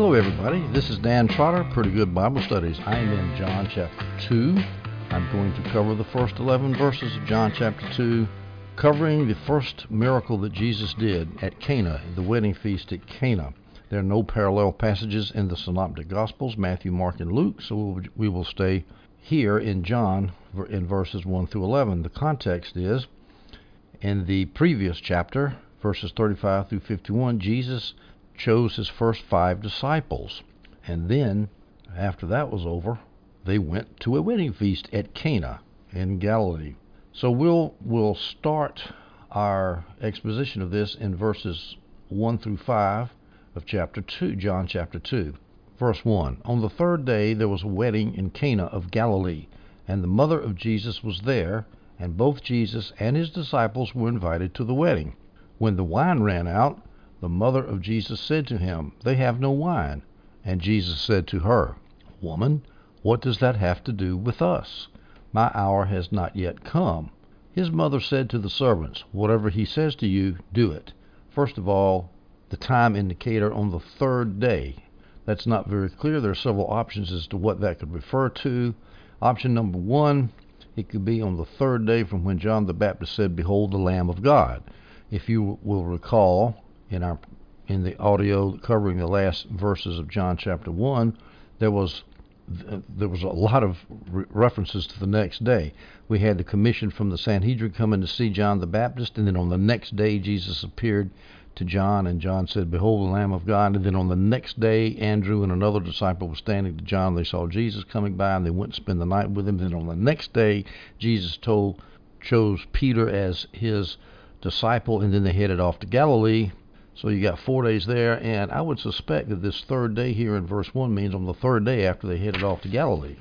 Hello, everybody. This is Dan Trotter, Pretty Good Bible Studies. I am in John chapter 2. I'm going to cover the first 11 verses of John chapter 2, covering the first miracle that Jesus did at Cana, the wedding feast at Cana. There are no parallel passages in the Synoptic Gospels, Matthew, Mark, and Luke, so we will stay here in John in verses 1 through 11. The context is in the previous chapter, verses 35 through 51, Jesus chose his first five disciples. And then, after that was over, they went to a wedding feast at Cana in Galilee. So we'll we'll start our exposition of this in verses 1 through 5 of chapter 2, John chapter 2. Verse 1 On the third day there was a wedding in Cana of Galilee, and the mother of Jesus was there, and both Jesus and his disciples were invited to the wedding. When the wine ran out, the mother of Jesus said to him, They have no wine. And Jesus said to her, Woman, what does that have to do with us? My hour has not yet come. His mother said to the servants, Whatever he says to you, do it. First of all, the time indicator on the third day. That's not very clear. There are several options as to what that could refer to. Option number one, it could be on the third day from when John the Baptist said, Behold the Lamb of God. If you will recall, in our in the audio covering the last verses of John chapter 1, there was there was a lot of re- references to the next day. We had the commission from the Sanhedrin coming to see John the Baptist, and then on the next day Jesus appeared to John, and John said, "Behold the Lamb of God." And then on the next day, Andrew and another disciple were standing to John. They saw Jesus coming by, and they went and spent the night with him. Then on the next day, Jesus told chose Peter as his disciple, and then they headed off to Galilee so you got four days there, and I would suspect that this third day here in verse 1 means on the third day after they headed off to Galilee.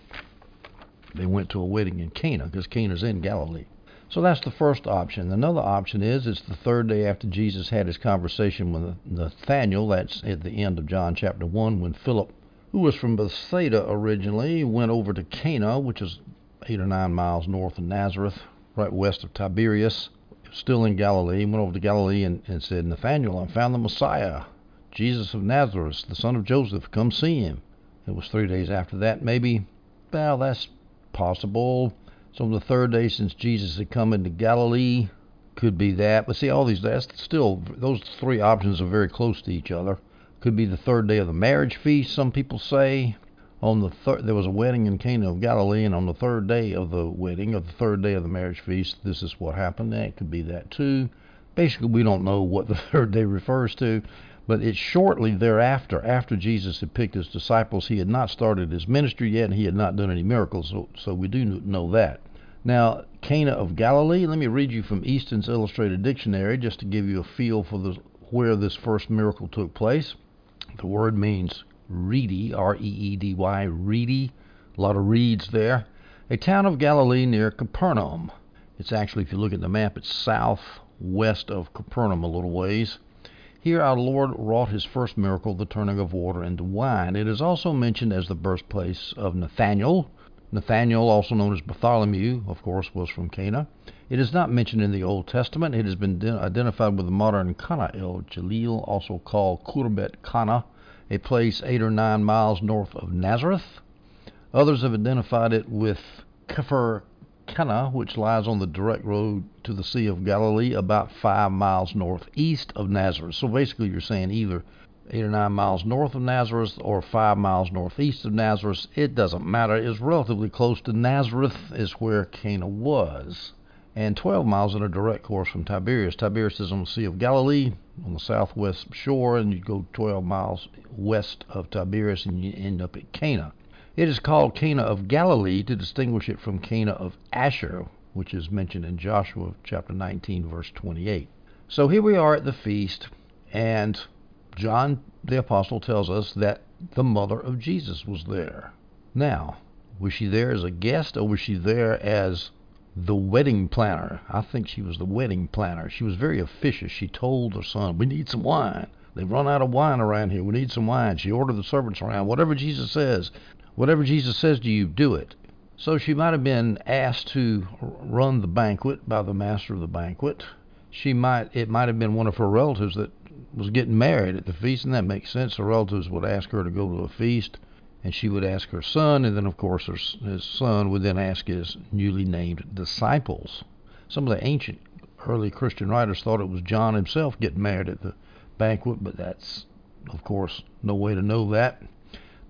They went to a wedding in Cana, because Cana's in Galilee. So that's the first option. Another option is it's the third day after Jesus had his conversation with Nathaniel. That's at the end of John chapter 1 when Philip, who was from Bethsaida originally, went over to Cana, which is eight or nine miles north of Nazareth, right west of Tiberias still in Galilee, went over to Galilee and, and said, Nathanael, I found the Messiah, Jesus of Nazareth, the son of Joseph. Come see him. It was three days after that, maybe. Well, that's possible. So the third day since Jesus had come into Galilee, could be that. But see, all these, that's still, those three options are very close to each other. Could be the third day of the marriage feast, some people say on the third there was a wedding in Cana of Galilee, and on the third day of the wedding, of the third day of the marriage feast, this is what happened. That could be that too. Basically, we don't know what the third day refers to, but it's shortly thereafter, after Jesus had picked his disciples. He had not started his ministry yet, and he had not done any miracles, so, so we do know that. Now, Cana of Galilee, let me read you from Easton's Illustrated Dictionary just to give you a feel for the, where this first miracle took place. The word means reedy, R E E D Y, reedy. A lot of reeds there. A town of Galilee near Capernaum. It's actually, if you look at the map, it's southwest of Capernaum a little ways. Here our Lord wrought his first miracle, the turning of water into wine. It is also mentioned as the birthplace of Nathanael. Nathanael, also known as Bartholomew, of course, was from Cana. It is not mentioned in the Old Testament. It has been identified with the modern Cana el Jalil, also called Kurbet Cana, a place eight or nine miles north of Nazareth. Others have identified it with Kfar Cana, which lies on the direct road to the Sea of Galilee, about five miles northeast of Nazareth. So basically, you're saying either eight or nine miles north of Nazareth or five miles northeast of Nazareth. It doesn't matter. It's relatively close to Nazareth, is where Cana was and 12 miles in a direct course from Tiberias. Tiberias is on the Sea of Galilee on the southwest shore, and you go 12 miles west of Tiberias and you end up at Cana. It is called Cana of Galilee to distinguish it from Cana of Asher, which is mentioned in Joshua chapter 19, verse 28. So here we are at the feast, and John the Apostle tells us that the mother of Jesus was there. Now, was she there as a guest or was she there as the wedding planner. I think she was the wedding planner. She was very officious. She told her son, We need some wine. They've run out of wine around here. We need some wine. She ordered the servants around. Whatever Jesus says, whatever Jesus says to you, do it. So she might have been asked to run the banquet by the master of the banquet. She might it might have been one of her relatives that was getting married at the feast, and that makes sense. The relatives would ask her to go to a feast, and she would ask her son, and then, of course, her, his son would then ask his newly named disciples. Some of the ancient early Christian writers thought it was John himself getting married at the banquet, but that's, of course, no way to know that.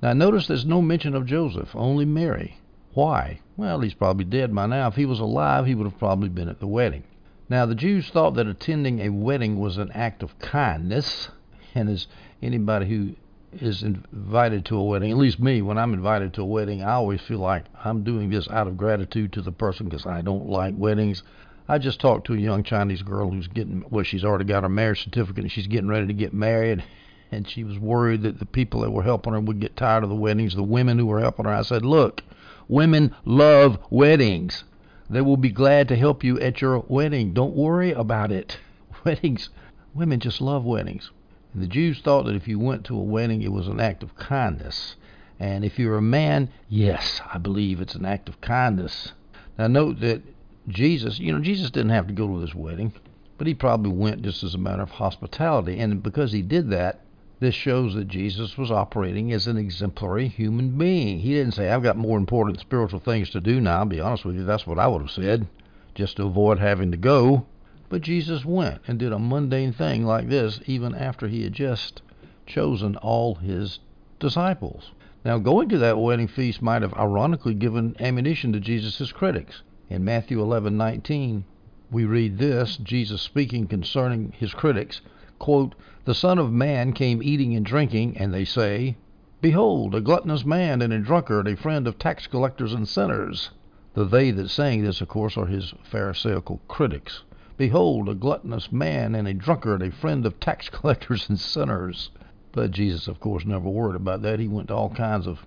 Now, notice there's no mention of Joseph, only Mary. Why? Well, he's probably dead by now. If he was alive, he would have probably been at the wedding. Now, the Jews thought that attending a wedding was an act of kindness, and as anybody who is invited to a wedding, at least me, when I'm invited to a wedding, I always feel like I'm doing this out of gratitude to the person because I don't like weddings. I just talked to a young Chinese girl who's getting, well, she's already got her marriage certificate and she's getting ready to get married. And she was worried that the people that were helping her would get tired of the weddings, the women who were helping her. I said, look, women love weddings. They will be glad to help you at your wedding. Don't worry about it. Weddings, women just love weddings. And the Jews thought that if you went to a wedding, it was an act of kindness. And if you're a man, yes, I believe it's an act of kindness. Now, note that Jesus, you know, Jesus didn't have to go to this wedding, but he probably went just as a matter of hospitality. And because he did that, this shows that Jesus was operating as an exemplary human being. He didn't say, I've got more important spiritual things to do now. I'll be honest with you, that's what I would have said, just to avoid having to go. But Jesus went and did a mundane thing like this even after he had just chosen all his disciples. Now, going to that wedding feast might have ironically given ammunition to Jesus' critics. In Matthew 11:19, we read this, Jesus speaking concerning his critics, quote, "The Son of Man came eating and drinking, and they say, Behold, a gluttonous man and a drunkard, a friend of tax collectors and sinners." The they that saying this, of course, are his Pharisaical critics. Behold, a gluttonous man and a drunkard, a friend of tax collectors and sinners. But Jesus, of course, never worried about that. He went to all kinds of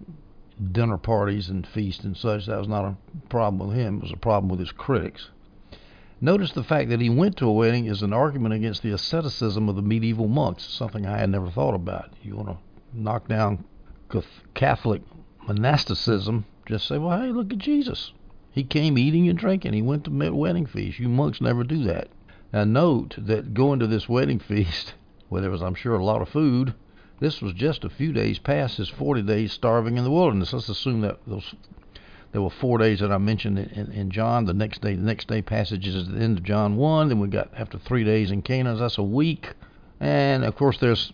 dinner parties and feasts and such. That was not a problem with him. It was a problem with his critics. Notice the fact that he went to a wedding is an argument against the asceticism of the medieval monks, something I had never thought about. You want to knock down Catholic monasticism, just say, well, hey, look at Jesus. He came eating and drinking. He went to wedding feast. You monks never do that. Now, note that going to this wedding feast, where there was, I'm sure, a lot of food, this was just a few days past his 40 days starving in the wilderness. Let's assume that those there were four days that I mentioned in, in, John. The next day, the next day passage is at the end of John one. Then we got after three days in Canaan. That's a week, and of course there's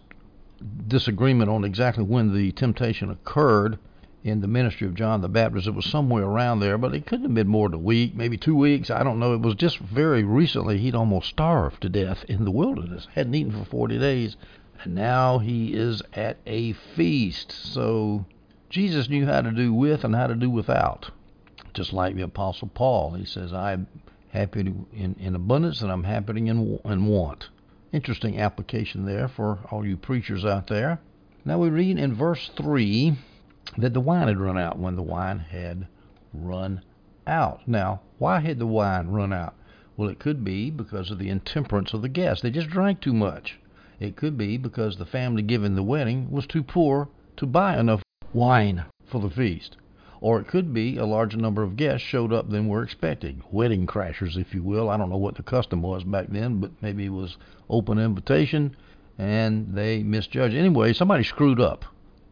disagreement on exactly when the temptation occurred in the ministry of John the Baptist. It was somewhere around there, but it couldn't have been more than a week, maybe two weeks. I don't know. It was just very recently. He'd almost starved to death in the wilderness. Hadn't eaten for 40 days and now he is at a feast. So Jesus knew how to do with and how to do without. Just like the Apostle Paul, he says, I'm happy in, in abundance and I'm happy in, in want. Interesting application there for all you preachers out there. Now we read in verse 3 that the wine had run out when the wine had run out. Now, why had the wine run out? Well, it could be because of the intemperance of the guests. They just drank too much. It could be because the family giving the wedding was too poor to buy enough wine for the feast. Or it could be a larger number of guests showed up than were expected. Wedding crashers, if you will. I don't know what the custom was back then, but maybe it was open invitation and they misjudged. Anyway, somebody screwed up.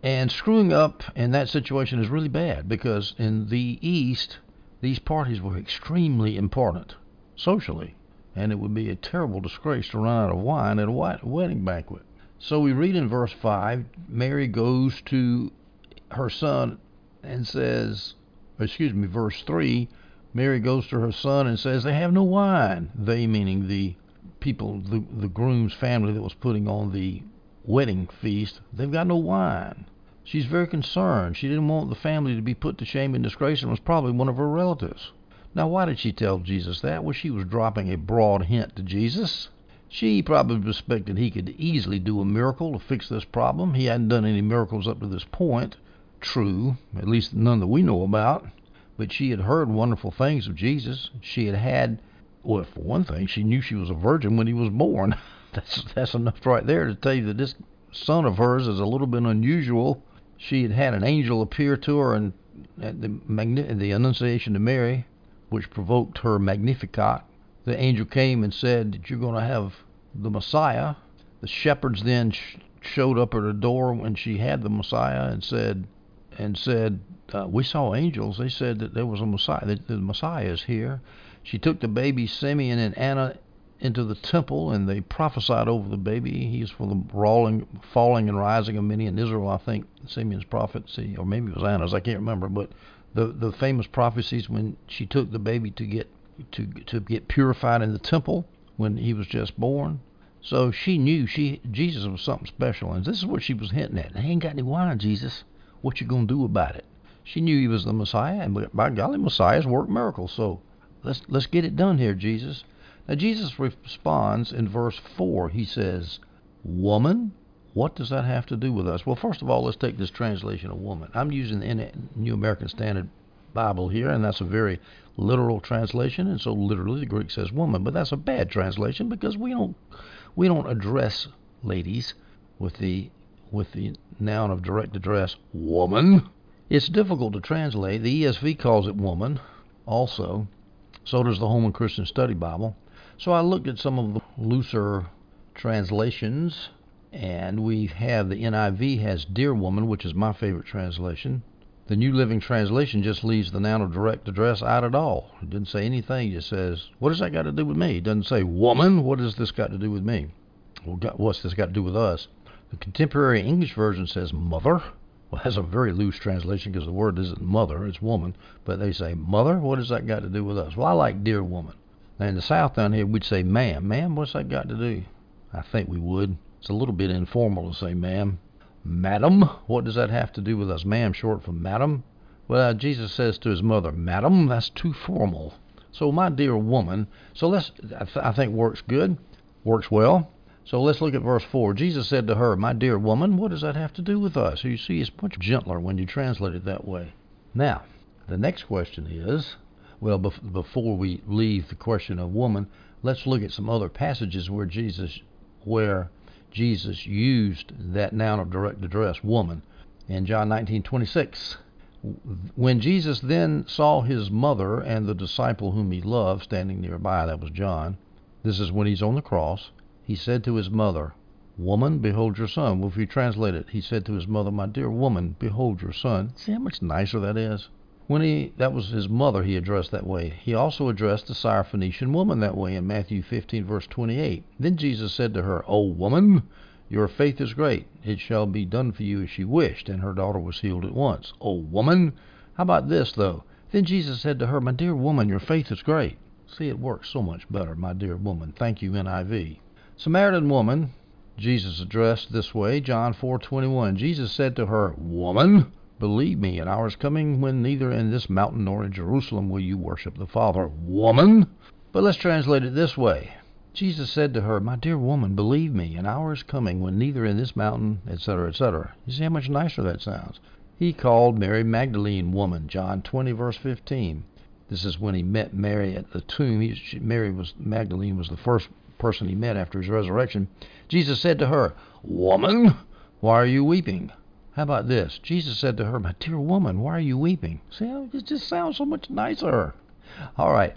And screwing up in that situation is really bad because in the East, these parties were extremely important socially and it would be a terrible disgrace to run out of wine at a wedding banquet. So we read in verse 5 Mary goes to her son and says, excuse me, verse 3 Mary goes to her son and says, They have no wine. They, meaning the people, the, the groom's family that was putting on the wedding feast, they've got no wine. She's very concerned. She didn't want the family to be put to shame and disgrace and was probably one of her relatives. Now, why did she tell Jesus that? Well, she was dropping a broad hint to Jesus. She probably suspected he could easily do a miracle to fix this problem. He hadn't done any miracles up to this point. True, at least none that we know about. But she had heard wonderful things of Jesus. She had had, well, for one thing, she knew she was a virgin when he was born. that's that's enough right there to tell you that this son of hers is a little bit unusual. She had had an angel appear to her and at the, the Annunciation to Mary which provoked her Magnificat. The angel came and said that you're going to have the Messiah, the shepherds then sh- showed up at her door when she had the Messiah and said, and said, uh, we saw angels. They said that there was a Messiah. That the Messiah is here. She took the baby Simeon and Anna into the temple, and they prophesied over the baby. He's for the falling and rising of many in Israel. I think Simeon's prophecy, or maybe it was Anna's. I can't remember, but the the famous prophecies when she took the baby to get to to get purified in the temple when he was just born. So she knew she Jesus was something special, and this is what she was hinting at. I ain't got any wine, Jesus. What you gonna do about it? She knew he was the Messiah, and by golly, Messiahs work miracles. So let's let's get it done here, Jesus. Now Jesus responds in verse four. He says, "Woman, what does that have to do with us?" Well, first of all, let's take this translation of woman. I'm using the New American Standard Bible here, and that's a very literal translation, and so literally the Greek says woman, but that's a bad translation because we don't we don't address ladies with the with the noun of direct address woman. It's difficult to translate. The ESV calls it woman also. So does the Holman Christian Study Bible. So I looked at some of the looser translations, and we have the NIV has dear woman, which is my favorite translation. The New Living Translation just leaves the noun of direct address out at all. It didn't say anything. It just says, what does that got to do with me? It doesn't say, woman, what does this got to do with me? What's this got to do with us? The contemporary English version says mother. Well, that's a very loose translation because the word isn't mother, it's woman. But they say mother. What does that got to do with us? Well, I like dear woman. Now in the South down here, we'd say ma'am. Ma'am, what's that got to do? I think we would. It's a little bit informal to say ma'am. Madam, what does that have to do with us? Ma'am, short for madam. Well, uh, Jesus says to his mother, Madam, that's too formal. So, my dear woman, so let's, I, th- I think works good, works well. So let's look at verse 4. Jesus said to her, My dear woman, what does that have to do with us? So you see, it's much gentler when you translate it that way. Now, the next question is well, bef- before we leave the question of woman, let's look at some other passages where Jesus, where Jesus used that noun of direct address, woman, in John 19:26. When Jesus then saw his mother and the disciple whom he loved standing nearby, that was John. This is when he's on the cross. He said to his mother, Woman, behold your son. Well, if you translate it, he said to his mother, My dear woman, behold your son. See how much nicer that is? When he that was his mother he addressed that way. He also addressed the Syrophoenician woman that way in Matthew 15 verse 28. Then Jesus said to her, "O woman, your faith is great. It shall be done for you as you wished." And her daughter was healed at once. "O woman, how about this though?" Then Jesus said to her, "My dear woman, your faith is great." See, it works so much better, my dear woman. Thank you, NIV. Samaritan woman, Jesus addressed this way, John 4:21. Jesus said to her, "Woman, Believe me, an hour is coming when neither in this mountain nor in Jerusalem will you worship the Father. Woman! But let's translate it this way. Jesus said to her, My dear woman, believe me, an hour is coming when neither in this mountain, etc., etc. You see how much nicer that sounds. He called Mary Magdalene woman, John 20, verse 15. This is when he met Mary at the tomb. He, she, Mary was Magdalene was the first person he met after his resurrection. Jesus said to her, Woman, why are you weeping? How about this? Jesus said to her, My dear woman, why are you weeping? See, it just sounds so much nicer. All right.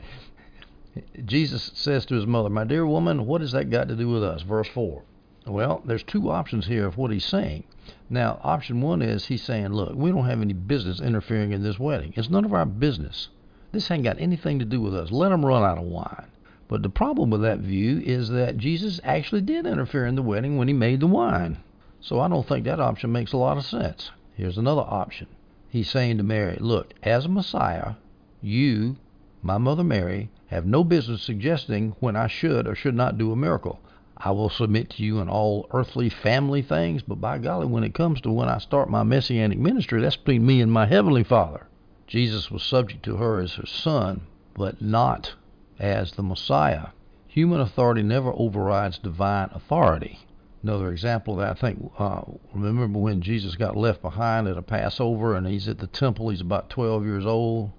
Jesus says to his mother, My dear woman, what has that got to do with us? Verse 4. Well, there's two options here of what he's saying. Now, option one is he's saying, Look, we don't have any business interfering in this wedding. It's none of our business. This ain't got anything to do with us. Let them run out of wine. But the problem with that view is that Jesus actually did interfere in the wedding when he made the wine. So I don't think that option makes a lot of sense. Here's another option. He's saying to Mary, Look, as a Messiah, you, my mother Mary, have no business suggesting when I should or should not do a miracle. I will submit to you in all earthly family things, but by golly, when it comes to when I start my messianic ministry, that's between me and my heavenly Father. Jesus was subject to her as her son, but not as the Messiah. Human authority never overrides divine authority. Another example of that I think, uh, remember when Jesus got left behind at a Passover and he's at the temple, he's about 12 years old,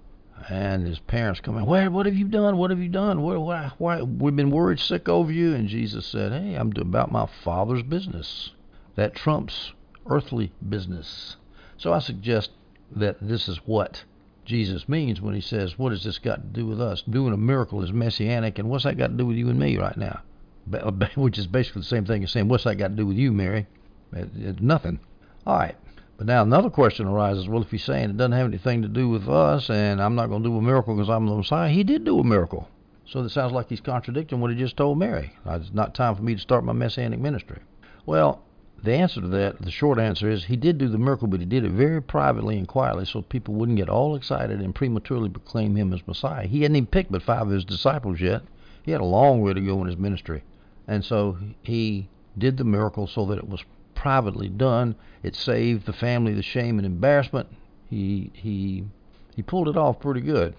and his parents come in, Where, what have you done? What have you done? Where, why, why, we've been worried sick over you. And Jesus said, Hey, I'm about my Father's business. That trumps earthly business. So I suggest that this is what Jesus means when he says, What has this got to do with us? Doing a miracle is messianic, and what's that got to do with you and me right now? which is basically the same thing as saying, "What's that got to do with you, Mary?" It, it's nothing. All right. But now another question arises. Well, if he's saying it doesn't have anything to do with us, and I'm not going to do a miracle because I'm the Messiah, he did do a miracle. So it sounds like he's contradicting what he just told Mary. It's not time for me to start my messianic ministry. Well, the answer to that, the short answer is he did do the miracle, but he did it very privately and quietly so people wouldn't get all excited and prematurely proclaim him as Messiah. He hadn't even picked but five of his disciples yet. He had a long way to go in his ministry. And so he did the miracle so that it was privately done. It saved the family the shame and embarrassment. He he he pulled it off pretty good,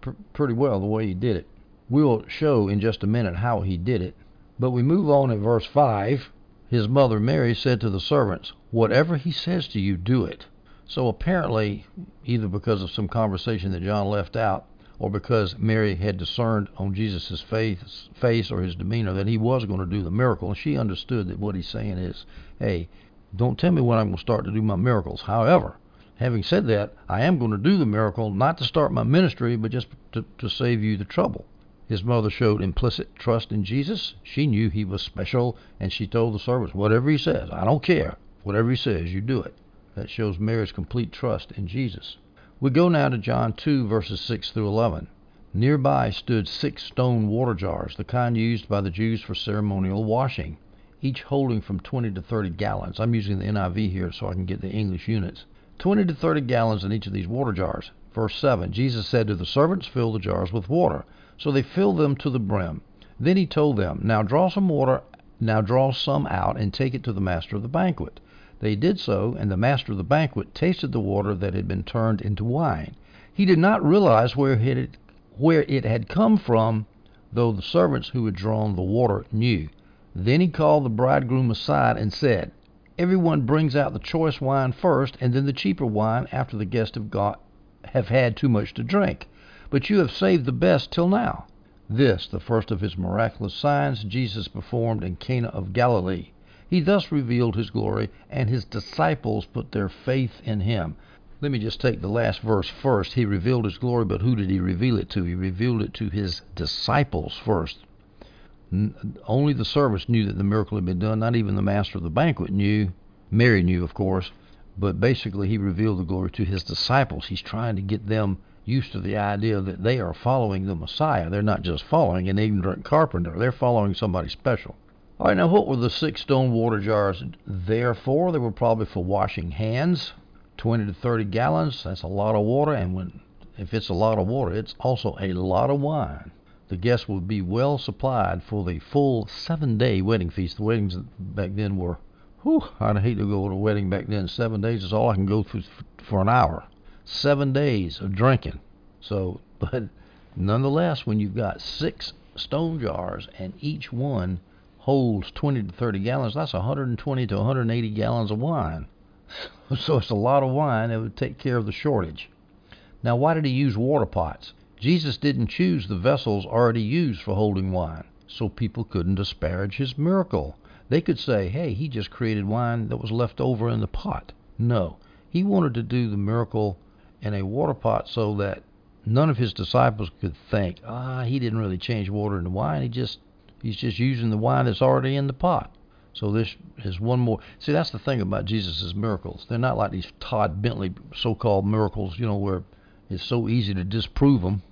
pr- pretty well the way he did it. We'll show in just a minute how he did it. But we move on at verse 5 his mother Mary said to the servants, Whatever he says to you, do it. So apparently, either because of some conversation that John left out, or because Mary had discerned on Jesus' face, face or his demeanor that he was going to do the miracle, and she understood that what he's saying is, hey, don't tell me when I'm going to start to do my miracles. However, having said that, I am going to do the miracle not to start my ministry, but just to, to save you the trouble. His mother showed implicit trust in Jesus. She knew he was special, and she told the servants, Whatever he says, I don't care. Whatever he says, you do it. That shows Mary's complete trust in Jesus. We go now to John 2, verses 6 through 11. Nearby stood six stone water jars, the kind used by the Jews for ceremonial washing, each holding from 20 to 30 gallons. I'm using the NIV here so I can get the English units. 20 to 30 gallons in each of these water jars. Verse 7 Jesus said to the servants, Fill the jars with water. So they filled them to the brim. Then he told them, Now draw some water, now draw some out, and take it to the master of the banquet. They did so, and the master of the banquet tasted the water that had been turned into wine. He did not realize where it had, where it had come from, though the servants who had drawn the water knew. Then he called the bridegroom aside and said, Everyone brings out the choice wine first, and then the cheaper wine after the guests have got have had too much to drink but you have saved the best till now. This, the first of his miraculous signs, Jesus performed in Cana of Galilee. He thus revealed his glory, and his disciples put their faith in him. Let me just take the last verse first. He revealed his glory, but who did he reveal it to? He revealed it to his disciples first. Only the servants knew that the miracle had been done. Not even the master of the banquet knew. Mary knew, of course. But basically, he revealed the glory to his disciples. He's trying to get them used to the idea that they are following the Messiah. They're not just following an ignorant carpenter, they're following somebody special. All right, now what were the six stone water jars there for? They were probably for washing hands, 20 to 30 gallons. That's a lot of water, and when if it's a lot of water, it's also a lot of wine. The guests would be well supplied for the full seven-day wedding feast. The weddings back then were, whew, I'd hate to go to a wedding back then. Seven days is all I can go through for an hour seven days of drinking. So, but nonetheless, when you've got six stone jars and each one holds 20 to 30 gallons, that's 120 to 180 gallons of wine. So it's a lot of wine that would take care of the shortage. Now, why did he use water pots? Jesus didn't choose the vessels already used for holding wine, so people couldn't disparage his miracle. They could say, hey, he just created wine that was left over in the pot. No, he wanted to do the miracle in a water pot so that none of his disciples could think, ah, he didn't really change water into wine. He just he's just using the wine that's already in the pot. So this is one more. See, that's the thing about Jesus' miracles. They're not like these Todd Bentley so-called miracles, you know, where it's so easy to disprove them.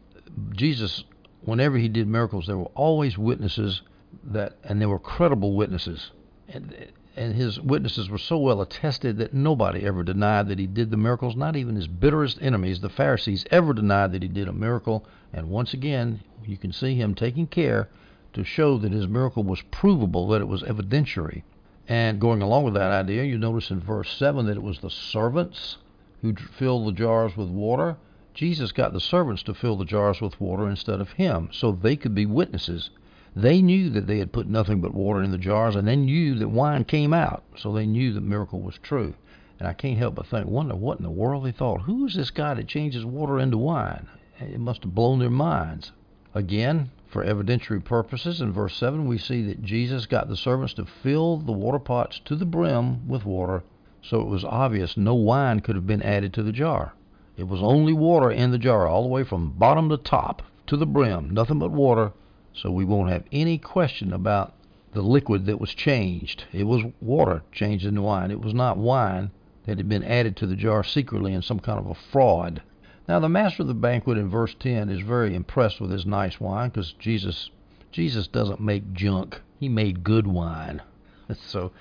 Jesus, whenever he did miracles, there were always witnesses that, and they were credible witnesses. And and his witnesses were so well attested that nobody ever denied that he did the miracles. Not even his bitterest enemies, the Pharisees, ever denied that he did a miracle. And once again, you can see him taking care to show that his miracle was provable, that it was evidentiary. And going along with that idea, you notice in verse 7 that it was the servants who filled the jars with water. Jesus got the servants to fill the jars with water instead of him, so they could be witnesses. They knew that they had put nothing but water in the jars, and they knew that wine came out, so they knew the miracle was true. And I can't help but think, wonder what in the world they thought. Who is this guy that changes water into wine? It must have blown their minds. Again, for evidentiary purposes, in verse 7, we see that Jesus got the servants to fill the water pots to the brim with water, so it was obvious no wine could have been added to the jar. It was only water in the jar, all the way from bottom to top, to the brim, nothing but water, so we won't have any question about the liquid that was changed. It was water changed into wine. It was not wine that had been added to the jar secretly in some kind of a fraud. Now the master of the banquet in verse 10 is very impressed with his nice wine because Jesus Jesus doesn't make junk. He made good wine. So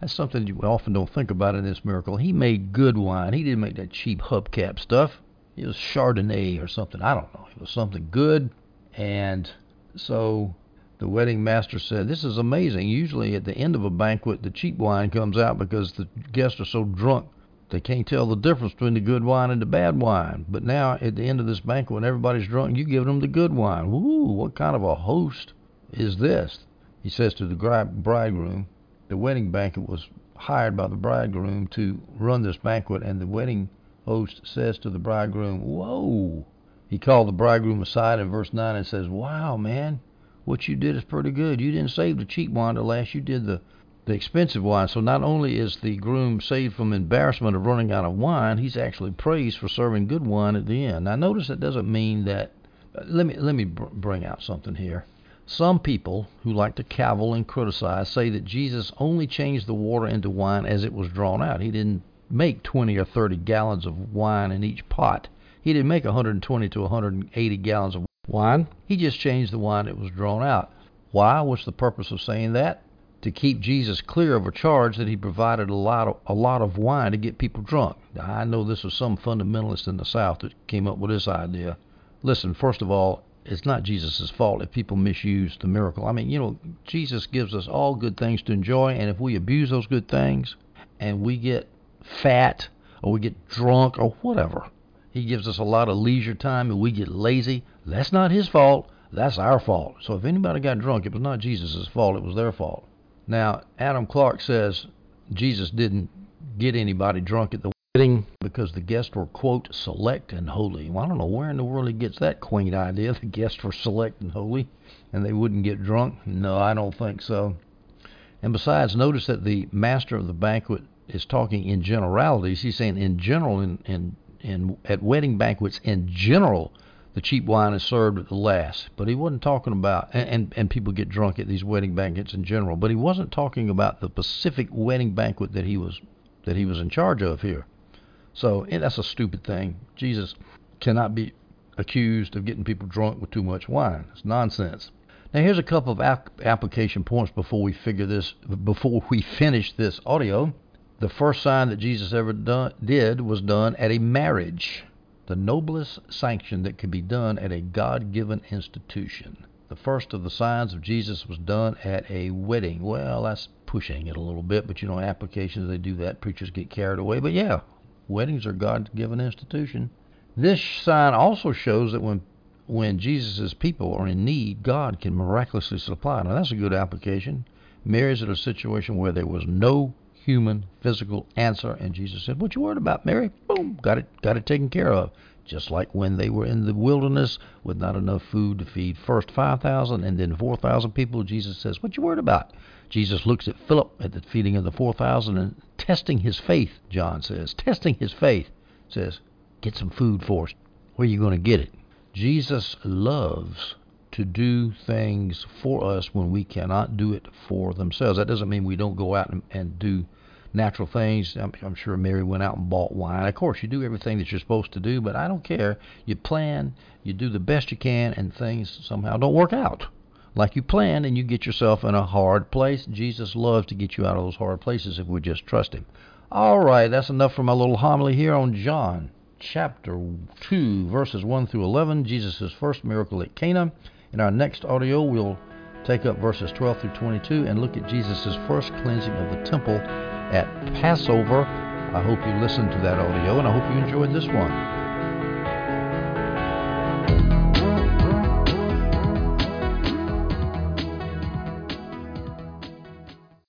that's something you often don't think about in this miracle. He made good wine. He didn't make that cheap hubcap stuff. It was Chardonnay or something. I don't know. It was something good. And so the wedding master said, This is amazing. Usually at the end of a banquet, the cheap wine comes out because the guests are so drunk they can't tell the difference between the good wine and the bad wine. But now at the end of this banquet, when everybody's drunk, you give them the good wine. Woo, what kind of a host is this? He says to the bridegroom, the wedding banquet was hired by the bridegroom to run this banquet, and the wedding host says to the bridegroom, Whoa! He called the bridegroom aside in verse 9 and says, Wow, man, what you did is pretty good. You didn't save the cheap wine to last, you did the the expensive wine. So not only is the groom saved from embarrassment of running out of wine, he's actually praised for serving good wine at the end. Now notice that doesn't mean that. Uh, let me let me br- bring out something here. Some people who like to cavil and criticize say that Jesus only changed the water into wine as it was drawn out. He didn't make 20 or 30 gallons of wine in each pot. He didn't make 120 to 180 gallons of wine. He just changed the wine that was drawn out. Why? What's the purpose of saying that? To keep Jesus clear of a charge that he provided a lot of a lot of wine to get people drunk. Now, I know this was some fundamentalist in the South that came up with this idea. Listen, first of all, it's not Jesus' fault if people misuse the miracle. I mean, you know, Jesus gives us all good things to enjoy, and if we abuse those good things and we get fat or we get drunk or whatever, he gives us a lot of leisure time and we get lazy. That's not his fault. That's our fault. So if anybody got drunk, it was not Jesus' fault. It was their fault. Now, Adam Clarke says Jesus didn't get anybody drunk at the wedding because the guests were, quote, select and holy. Well, I don't know where in the world he gets that quaint idea. The guests were select and holy and they wouldn't get drunk. No, I don't think so. And besides, notice that the master of the banquet is talking in generalities. He's saying in general, in, in, in at wedding banquets in general, the cheap wine is served at the last. But he wasn't talking about, and, and, people get drunk at these wedding banquets in general. But he wasn't talking about the specific wedding banquet that he was that he was in charge of here. So that's a stupid thing. Jesus cannot be accused of getting people drunk with too much wine. It's nonsense. Now here's a couple of ap- application points before we figure this before we finish this audio. The first sign that Jesus ever done, did was done at a marriage the noblest sanction that could be done at a God given institution. The first of the signs of Jesus was done at a wedding. Well, that's pushing it a little bit, but you know, applications, they do that. Preachers get carried away. But yeah, weddings are God given institution. This sign also shows that when when Jesus' people are in need, God can miraculously supply. Now, that's a good application. Mary's at a situation where there was no human physical answer. And Jesus said, What you worried about, Mary? Boom, got it got it taken care of. Just like when they were in the wilderness with not enough food to feed first five thousand and then four thousand people, Jesus says, What you worried about? Jesus looks at Philip at the feeding of the four thousand and testing his faith, John says, testing his faith, says, Get some food for us. Where are you going to get it? Jesus loves to do things for us when we cannot do it for themselves. That doesn't mean we don't go out and, and do natural things. I'm, I'm, sure Mary went out and bought wine. Of course, you do everything that you're supposed to do, but I don't care. You plan, you do the best you can, and things somehow don't work out like you planned, and you get yourself in a hard place. Jesus loves to get you out of those hard places if we just trust Him. All right, that's enough for my little homily here on John chapter 2, verses 1 through 11, Jesus' first miracle at Cana. In our next audio, we'll take up verses 12 through 22 and look at Jesus' first cleansing of the temple at Passover. I hope you listened to that audio and I hope you enjoyed this one.